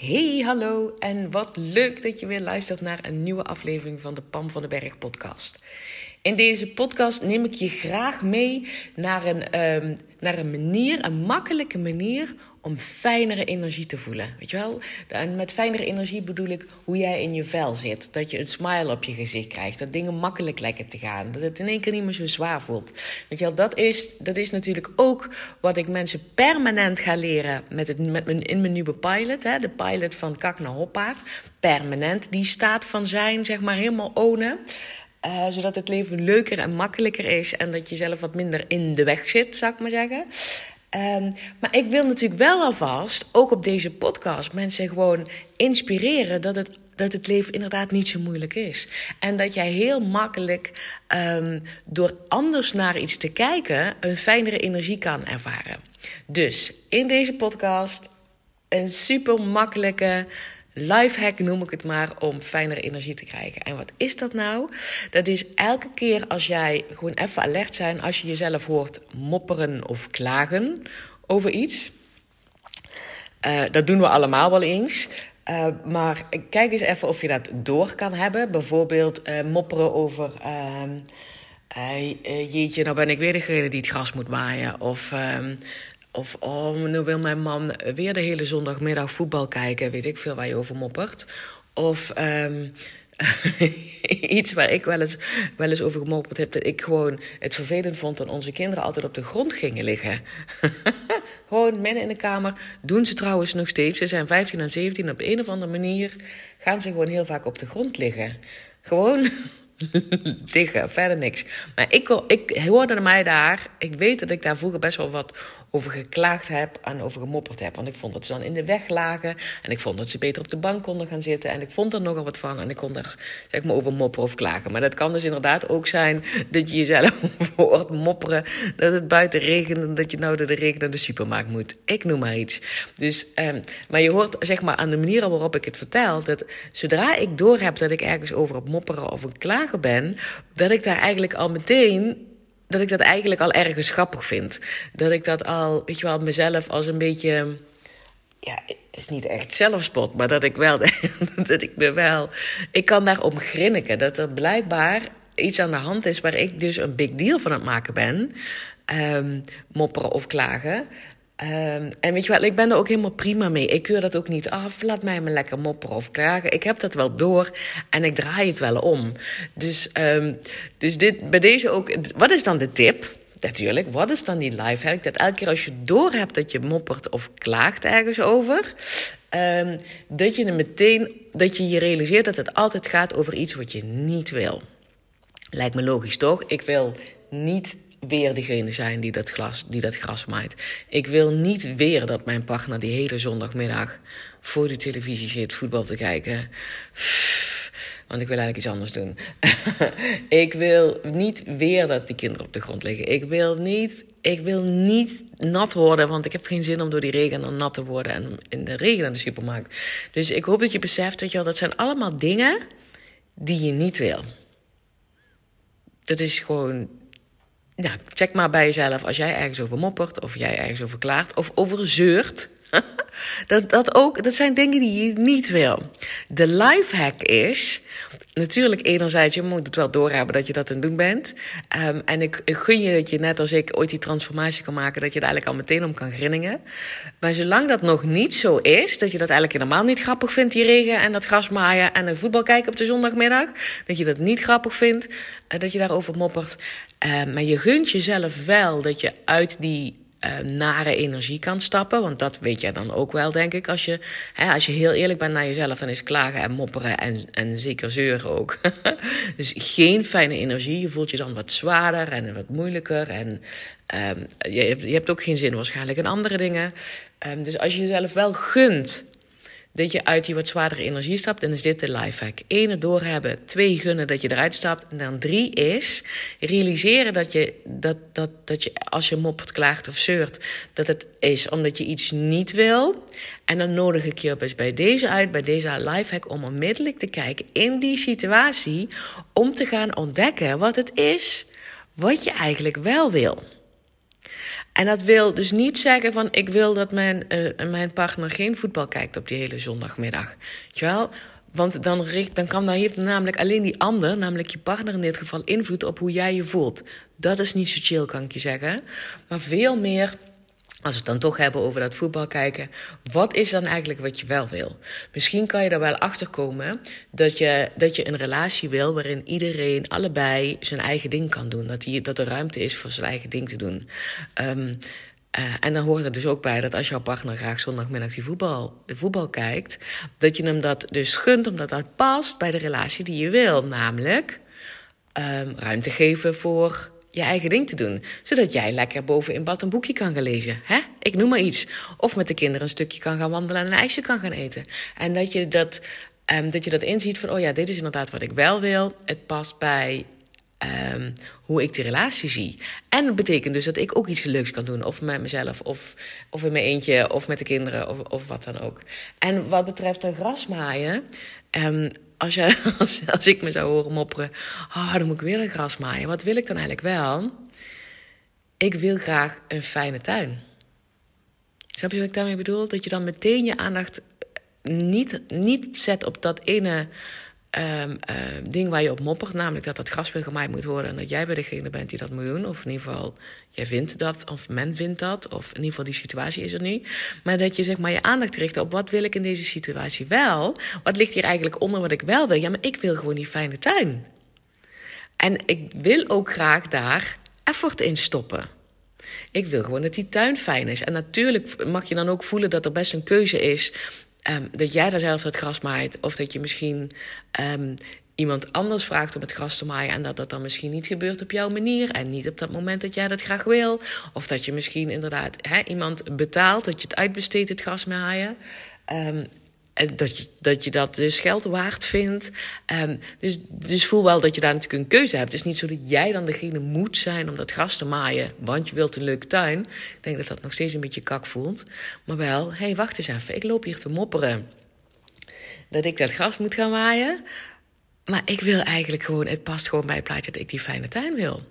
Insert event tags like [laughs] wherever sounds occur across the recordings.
Hey, hallo en wat leuk dat je weer luistert naar een nieuwe aflevering van de Pam van den Berg podcast. In deze podcast neem ik je graag mee naar een, um, naar een manier, een makkelijke manier om fijnere energie te voelen. Weet je wel? En met fijnere energie bedoel ik hoe jij in je vel zit. Dat je een smile op je gezicht krijgt. Dat dingen makkelijk lijken te gaan. Dat het in één keer niet meer zo zwaar voelt. Weet je wel? Dat is, dat is natuurlijk ook wat ik mensen permanent ga leren met het, met mijn, in mijn nieuwe pilot. Hè? De pilot van Kak naar Hoppaard. Permanent. Die staat van zijn, zeg maar, helemaal ownen. Uh, zodat het leven leuker en makkelijker is en dat je zelf wat minder in de weg zit, zou ik maar zeggen. Um, maar ik wil natuurlijk wel alvast, ook op deze podcast, mensen gewoon inspireren dat het, dat het leven inderdaad niet zo moeilijk is. En dat jij heel makkelijk um, door anders naar iets te kijken een fijnere energie kan ervaren. Dus in deze podcast een super makkelijke lifehack noem ik het maar, om fijnere energie te krijgen. En wat is dat nou? Dat is elke keer als jij gewoon even alert zijn als je jezelf hoort mopperen of klagen over iets. Uh, dat doen we allemaal wel eens. Uh, maar kijk eens even of je dat door kan hebben. Bijvoorbeeld uh, mopperen over. Uh, jeetje, nou ben ik weer degene die het gras moet maaien. Of ehm, of, oh, nu wil mijn man weer de hele zondagmiddag voetbal kijken. Weet ik veel waar je over moppert. Of um, [laughs] iets waar ik wel eens, wel eens over gemopperd heb. Dat ik gewoon het vervelend vond dat onze kinderen altijd op de grond gingen liggen. [laughs] gewoon midden in de kamer. Doen ze trouwens nog steeds. Ze zijn 15 en 17. Op een of andere manier gaan ze gewoon heel vaak op de grond liggen. Gewoon [laughs] liggen, verder niks. Maar ik, ik hoorde mij daar. Ik weet dat ik daar vroeger best wel wat over geklaagd heb en over gemopperd heb. Want ik vond dat ze dan in de weg lagen. En ik vond dat ze beter op de bank konden gaan zitten. En ik vond er nogal wat van. En ik kon er zeg maar over mopperen of klagen. Maar dat kan dus inderdaad ook zijn dat je jezelf [laughs] hoort mopperen. Dat het buiten regent en dat je nou door de regen naar de supermarkt moet. Ik noem maar iets. Dus, um, maar je hoort zeg maar aan de manier waarop ik het vertel. Dat zodra ik doorheb dat ik ergens over op mopperen of een klagen ben. Dat ik daar eigenlijk al meteen dat ik dat eigenlijk al ergens grappig vind. Dat ik dat al, weet je wel, mezelf als een beetje. Ja, het is niet echt zelfspot, maar dat ik wel. [laughs] dat ik me wel. Ik kan daarom grinniken. Dat er blijkbaar iets aan de hand is waar ik dus een big deal van aan het maken ben. Um, mopperen of klagen. Um, en weet je wat, ik ben er ook helemaal prima mee. Ik keur dat ook niet af. Laat mij maar lekker mopperen of klagen. Ik heb dat wel door en ik draai het wel om. Dus, um, dus dit, bij deze ook. Wat is dan de tip? Natuurlijk, wat is dan die lifehack? Dat elke keer als je door hebt dat je moppert of klaagt ergens over, um, dat je er meteen, dat je je realiseert dat het altijd gaat over iets wat je niet wil. Lijkt me logisch toch? Ik wil niet weer degene zijn die dat, die dat gras maait. Ik wil niet weer dat mijn partner die hele zondagmiddag voor de televisie zit voetbal te kijken. Want ik wil eigenlijk iets anders doen. [laughs] ik wil niet weer dat die kinderen op de grond liggen. Ik wil niet, ik wil niet nat worden, want ik heb geen zin om door die regen dan nat te worden en in de regen naar de supermarkt. Dus ik hoop dat je beseft dat dat zijn allemaal dingen die je niet wil. Dat is gewoon nou, check maar bij jezelf als jij ergens over moppert, of jij ergens over klaart, of over zeurt. [laughs] dat, dat, ook, dat zijn dingen die je niet wil. De lifehack is, natuurlijk enerzijds, je moet het wel doorhebben dat je dat aan het doen bent. Um, en ik, gun je dat je net als ik ooit die transformatie kan maken, dat je er eigenlijk al meteen om kan grinningen. Maar zolang dat nog niet zo is, dat je dat eigenlijk helemaal niet grappig vindt, die regen en dat gras maaien en een voetbal kijken op de zondagmiddag, dat je dat niet grappig vindt, uh, dat je daarover moppert. Uh, maar je gunt jezelf wel dat je uit die uh, nare energie kan stappen. Want dat weet jij dan ook wel, denk ik. Als je, hè, als je heel eerlijk bent naar jezelf, dan is klagen en mopperen en, en zeker zeuren ook. [laughs] dus geen fijne energie. Je voelt je dan wat zwaarder en wat moeilijker. En um, je, je hebt ook geen zin waarschijnlijk in andere dingen. Um, dus als je jezelf wel gunt dat je uit die wat zwaardere energie stapt. En is dit de lifehack. Eén, doorhebben. Twee, gunnen dat je eruit stapt. En dan drie is realiseren dat je, dat, dat, dat je als je moppert, klaagt of zeurt, dat het is omdat je iets niet wil. En dan nodig ik je dus bij deze uit, bij deze lifehack, om onmiddellijk te kijken in die situatie. Om te gaan ontdekken wat het is wat je eigenlijk wel wil. En dat wil dus niet zeggen van ik wil dat mijn, uh, mijn partner geen voetbal kijkt op die hele zondagmiddag. Weet? Want dan, richt, dan, kan, dan heeft namelijk alleen die ander, namelijk je partner in dit geval, invloed op hoe jij je voelt. Dat is niet zo chill, kan ik je zeggen. Maar veel meer als we het dan toch hebben over dat voetbal kijken, wat is dan eigenlijk wat je wel wil? Misschien kan je er wel achter komen dat je, dat je een relatie wil waarin iedereen allebei zijn eigen ding kan doen. Dat, die, dat er ruimte is voor zijn eigen ding te doen. Um, uh, en dan hoort er dus ook bij dat als jouw partner graag zondagmiddag die voetbal, de voetbal kijkt, dat je hem dat dus gunt omdat dat past bij de relatie die je wil. Namelijk um, ruimte geven voor je eigen ding te doen. Zodat jij lekker boven in bad een boekje kan gaan lezen. Hè? Ik noem maar iets. Of met de kinderen een stukje kan gaan wandelen en een ijsje kan gaan eten. En dat je dat, um, dat, je dat inziet van, oh ja, dit is inderdaad wat ik wel wil. Het past bij um, hoe ik die relatie zie. En dat betekent dus dat ik ook iets leuks kan doen. Of met mezelf, of, of in mijn eentje, of met de kinderen, of, of wat dan ook. En wat betreft de grasmaaien... Um, als, [laughs] als, als ik me zou horen mopperen, oh, dan moet ik weer een gras maaien. Wat wil ik dan eigenlijk wel? Ik wil graag een fijne tuin. Snap je wat ik daarmee bedoel? Dat je dan meteen je aandacht niet, niet zet op dat ene um, uh, ding waar je op moppert, namelijk dat dat gras gemaaid moet worden en dat jij bij degene bent die dat moet doen. Of in ieder geval, jij vindt dat, of men vindt dat, of in ieder geval die situatie is er nu. Maar dat je zeg maar je aandacht richt op wat wil ik in deze situatie wel? Wat ligt hier eigenlijk onder wat ik wel wil? Ja, maar ik wil gewoon die fijne tuin. En ik wil ook graag daar effort in stoppen. Ik wil gewoon dat die tuin fijn is. En natuurlijk mag je dan ook voelen dat er best een keuze is Um, dat jij daar zelf het gras maait. Of dat je misschien um, iemand anders vraagt om het gras te maaien. En dat dat dan misschien niet gebeurt op jouw manier. En niet op dat moment dat jij dat graag wil. Of dat je misschien inderdaad iemand betaalt. Dat je het uitbesteedt, het gras maaien. Um, dat je, dat je dat dus geld waard vindt. Um, dus, dus voel wel dat je daar natuurlijk een keuze hebt. Het is niet zo dat jij dan degene moet zijn om dat gras te maaien, want je wilt een leuke tuin. Ik denk dat dat nog steeds een beetje kak voelt. Maar wel, hé, hey, wacht eens even, ik loop hier te mopperen. Dat ik dat gras moet gaan maaien. Maar ik wil eigenlijk gewoon, het past gewoon bij het plaatje dat ik die fijne tuin wil.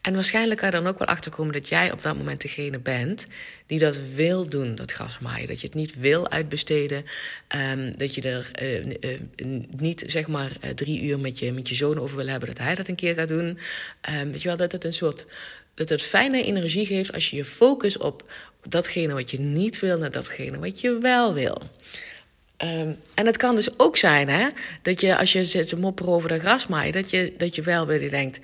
En waarschijnlijk kan je dan ook wel achterkomen dat jij op dat moment degene bent die dat wil doen, dat grasmaaien. Dat je het niet wil uitbesteden. Um, dat je er uh, uh, niet zeg maar uh, drie uur met je, met je zoon over wil hebben dat hij dat een keer gaat doen. Um, weet je wel, dat het een soort. Dat het fijne energie geeft als je je focus op datgene wat je niet wil naar datgene wat je wel wil. Um, en het kan dus ook zijn hè, dat je als je zit te mopperen over de grasmaaien, dat je, dat je wel weer denkt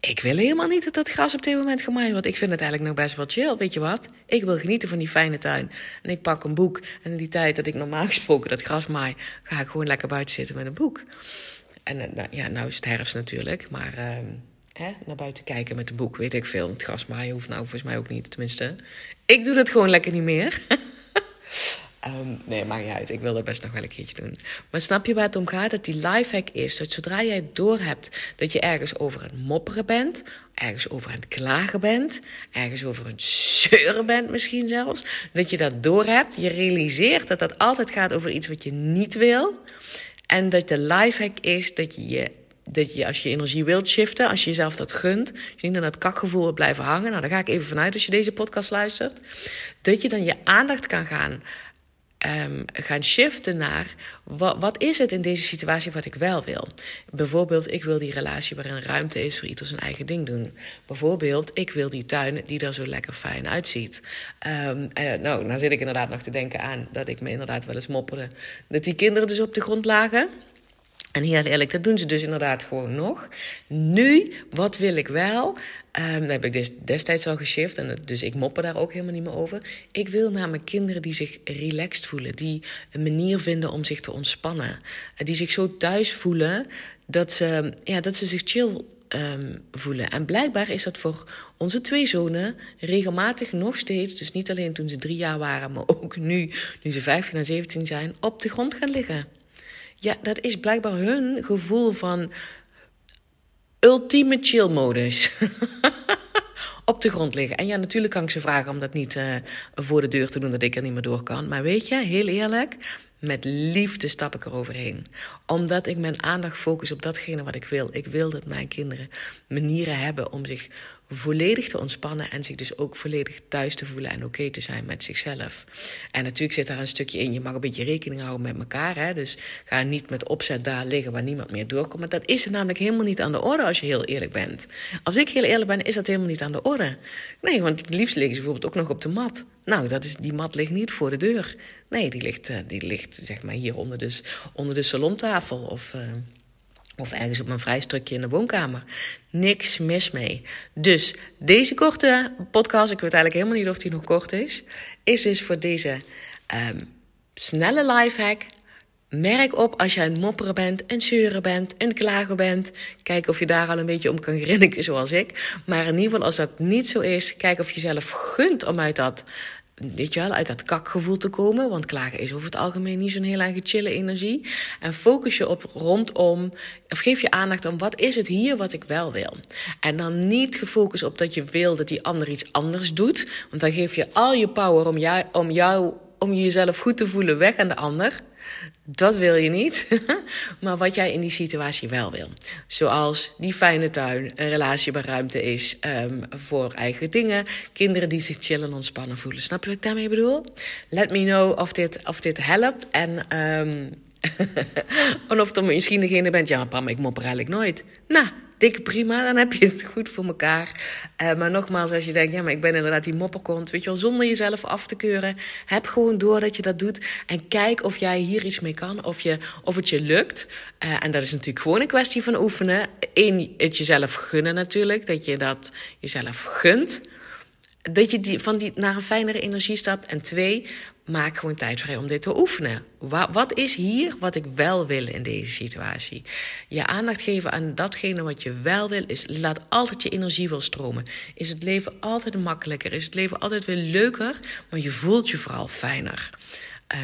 ik wil helemaal niet dat dat gras op dit moment gemaaid wordt. Ik vind het eigenlijk nog best wel chill. Weet je wat? Ik wil genieten van die fijne tuin. En ik pak een boek. En in die tijd dat ik normaal [laughs] gesproken dat gras maai, ga ik gewoon lekker buiten zitten met een boek. En eh, nou, ja, nou is het herfst natuurlijk. Maar uh, hè, naar buiten kijken met een boek, weet ik veel. Het gras maaien hoeft nou volgens mij ook niet. Tenminste, ik doe dat gewoon lekker niet meer. [laughs] Um, nee, maakt niet uit. Ik wil dat best nog wel een keertje doen. Maar snap je waar het om gaat? Dat die lifehack is dat zodra jij doorhebt dat je ergens over het mopperen bent, ergens over het klagen bent, ergens over het zeuren bent misschien zelfs, dat je dat doorhebt, je realiseert dat dat altijd gaat over iets wat je niet wil. En dat de lifehack is dat je je dat je als je energie wilt shiften, als je jezelf dat gunt, als je niet aan dat kakgevoel wilt blijven hangen, nou daar ga ik even vanuit als je deze podcast luistert, dat je dan je aandacht kan gaan um, gaan shiften naar wat, wat, is het in deze situatie wat ik wel wil. Bijvoorbeeld, ik wil die relatie waarin ruimte is voor ieder zijn eigen ding doen. Bijvoorbeeld, ik wil die tuin die er zo lekker fijn uitziet. Um, uh, nou, nou zit ik inderdaad nog te denken aan dat ik me inderdaad wel eens mopperde dat die kinderen dus op de grond lagen. En heel eerlijk, dat doen ze dus inderdaad gewoon nog. Nu, wat wil ik wel? Um, dat heb ik destijds al geshift en dus ik mopper daar ook helemaal niet meer over. Ik wil namelijk kinderen die zich relaxed voelen, die een manier vinden om zich te ontspannen, die zich zo thuis voelen dat ze, ja, dat ze zich chill um, voelen. En blijkbaar is dat voor onze twee zonen regelmatig nog steeds, dus niet alleen toen ze drie jaar waren, maar ook nu, nu ze 15 en 17 zijn, op de grond gaan liggen. Ja, dat is blijkbaar hun gevoel van ultieme chill-modus. [laughs] op de grond liggen. En ja, natuurlijk kan ik ze vragen om dat niet uh, voor de deur te doen, dat ik er niet meer door kan. Maar weet je, heel eerlijk, met liefde stap ik er overheen. Omdat ik mijn aandacht focus op datgene wat ik wil. Ik wil dat mijn kinderen manieren hebben om zich volledig te ontspannen en zich dus ook volledig thuis te voelen en oké te zijn met zichzelf. En natuurlijk zit daar een stukje in, je mag een beetje rekening houden met elkaar. Hè? Dus ga niet met opzet daar liggen waar niemand meer doorkomt. Maar dat is er namelijk helemaal niet aan de orde als je heel eerlijk bent. Als ik heel eerlijk ben, is dat helemaal niet aan de orde. Nee, want het liefst liggen ze bijvoorbeeld ook nog op de mat. Nou, dat is, die mat ligt niet voor de deur. Nee, die ligt, eh, die ligt zeg maar hier onder de, onder de salontafel of... Uh, of ergens op een vrij stukje in de woonkamer. Niks mis mee. Dus deze korte podcast, ik weet eigenlijk helemaal niet of die nog kort is, is dus voor deze um, snelle lifehack. Merk op als jij een mopperen bent, een zeuren bent, een klager bent. Kijk of je daar al een beetje om kan grinniken zoals ik. Maar in ieder geval als dat niet zo is, kijk of je zelf gunt om uit dat weet je wel, uit dat kakgevoel te komen. Want klagen is over het algemeen niet zo'n heel erg chille energie. En focus je op rondom, of geef je aandacht aan wat is het hier wat ik wel wil. En dan niet gefocust op dat je wil dat die ander iets anders doet. Want dan geef je al je power om, jou, om, jou, om jezelf goed te voelen weg aan de ander. Dat wil je niet. [laughs] maar wat jij in die situatie wel wil. Zoals die fijne tuin, een relatie waar ruimte is um, voor eigen dingen. Kinderen die zich chillen en ontspannen voelen. Snap je wat ik daarmee bedoel? Let me know of dit, of dit helpt. En, um, [laughs] en of er misschien degene bent. Ja, Pam, ik mopper eigenlijk nooit. Nou dik prima, dan heb je het goed voor elkaar. Uh, maar nogmaals, als je denkt, ja, maar ik ben inderdaad die mopperkont, weet je wel, zonder jezelf af te keuren, heb gewoon door dat je dat doet en kijk of jij hier iets mee kan, of, je, of het je lukt. Uh, en dat is natuurlijk gewoon een kwestie van oefenen. Eén, het jezelf gunnen natuurlijk, dat je dat jezelf gunt. Dat je die, van die naar een fijnere energie stapt. En twee, maak gewoon tijd vrij om dit te oefenen. Wat, wat, is hier wat ik wel wil in deze situatie? Je aandacht geven aan datgene wat je wel wil, is laat altijd je energie wel stromen. Is het leven altijd makkelijker? Is het leven altijd weer leuker? Maar je voelt je vooral fijner.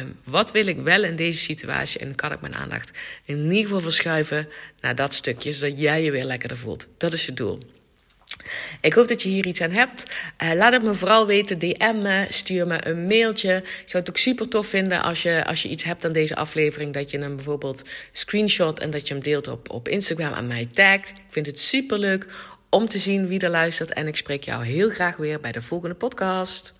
Um, wat wil ik wel in deze situatie? En kan ik mijn aandacht in ieder geval verschuiven naar dat stukje, zodat jij je weer lekkerder voelt. Dat is je doel. Ik hoop dat je hier iets aan hebt. Uh, laat het me vooral weten. DM me, stuur me een mailtje. Ik zou het ook super tof vinden als je, als je iets hebt aan deze aflevering. Dat je hem bijvoorbeeld screenshot en dat je hem deelt op, op Instagram aan mij tagt. Ik vind het super leuk om te zien wie er luistert. En ik spreek jou heel graag weer bij de volgende podcast.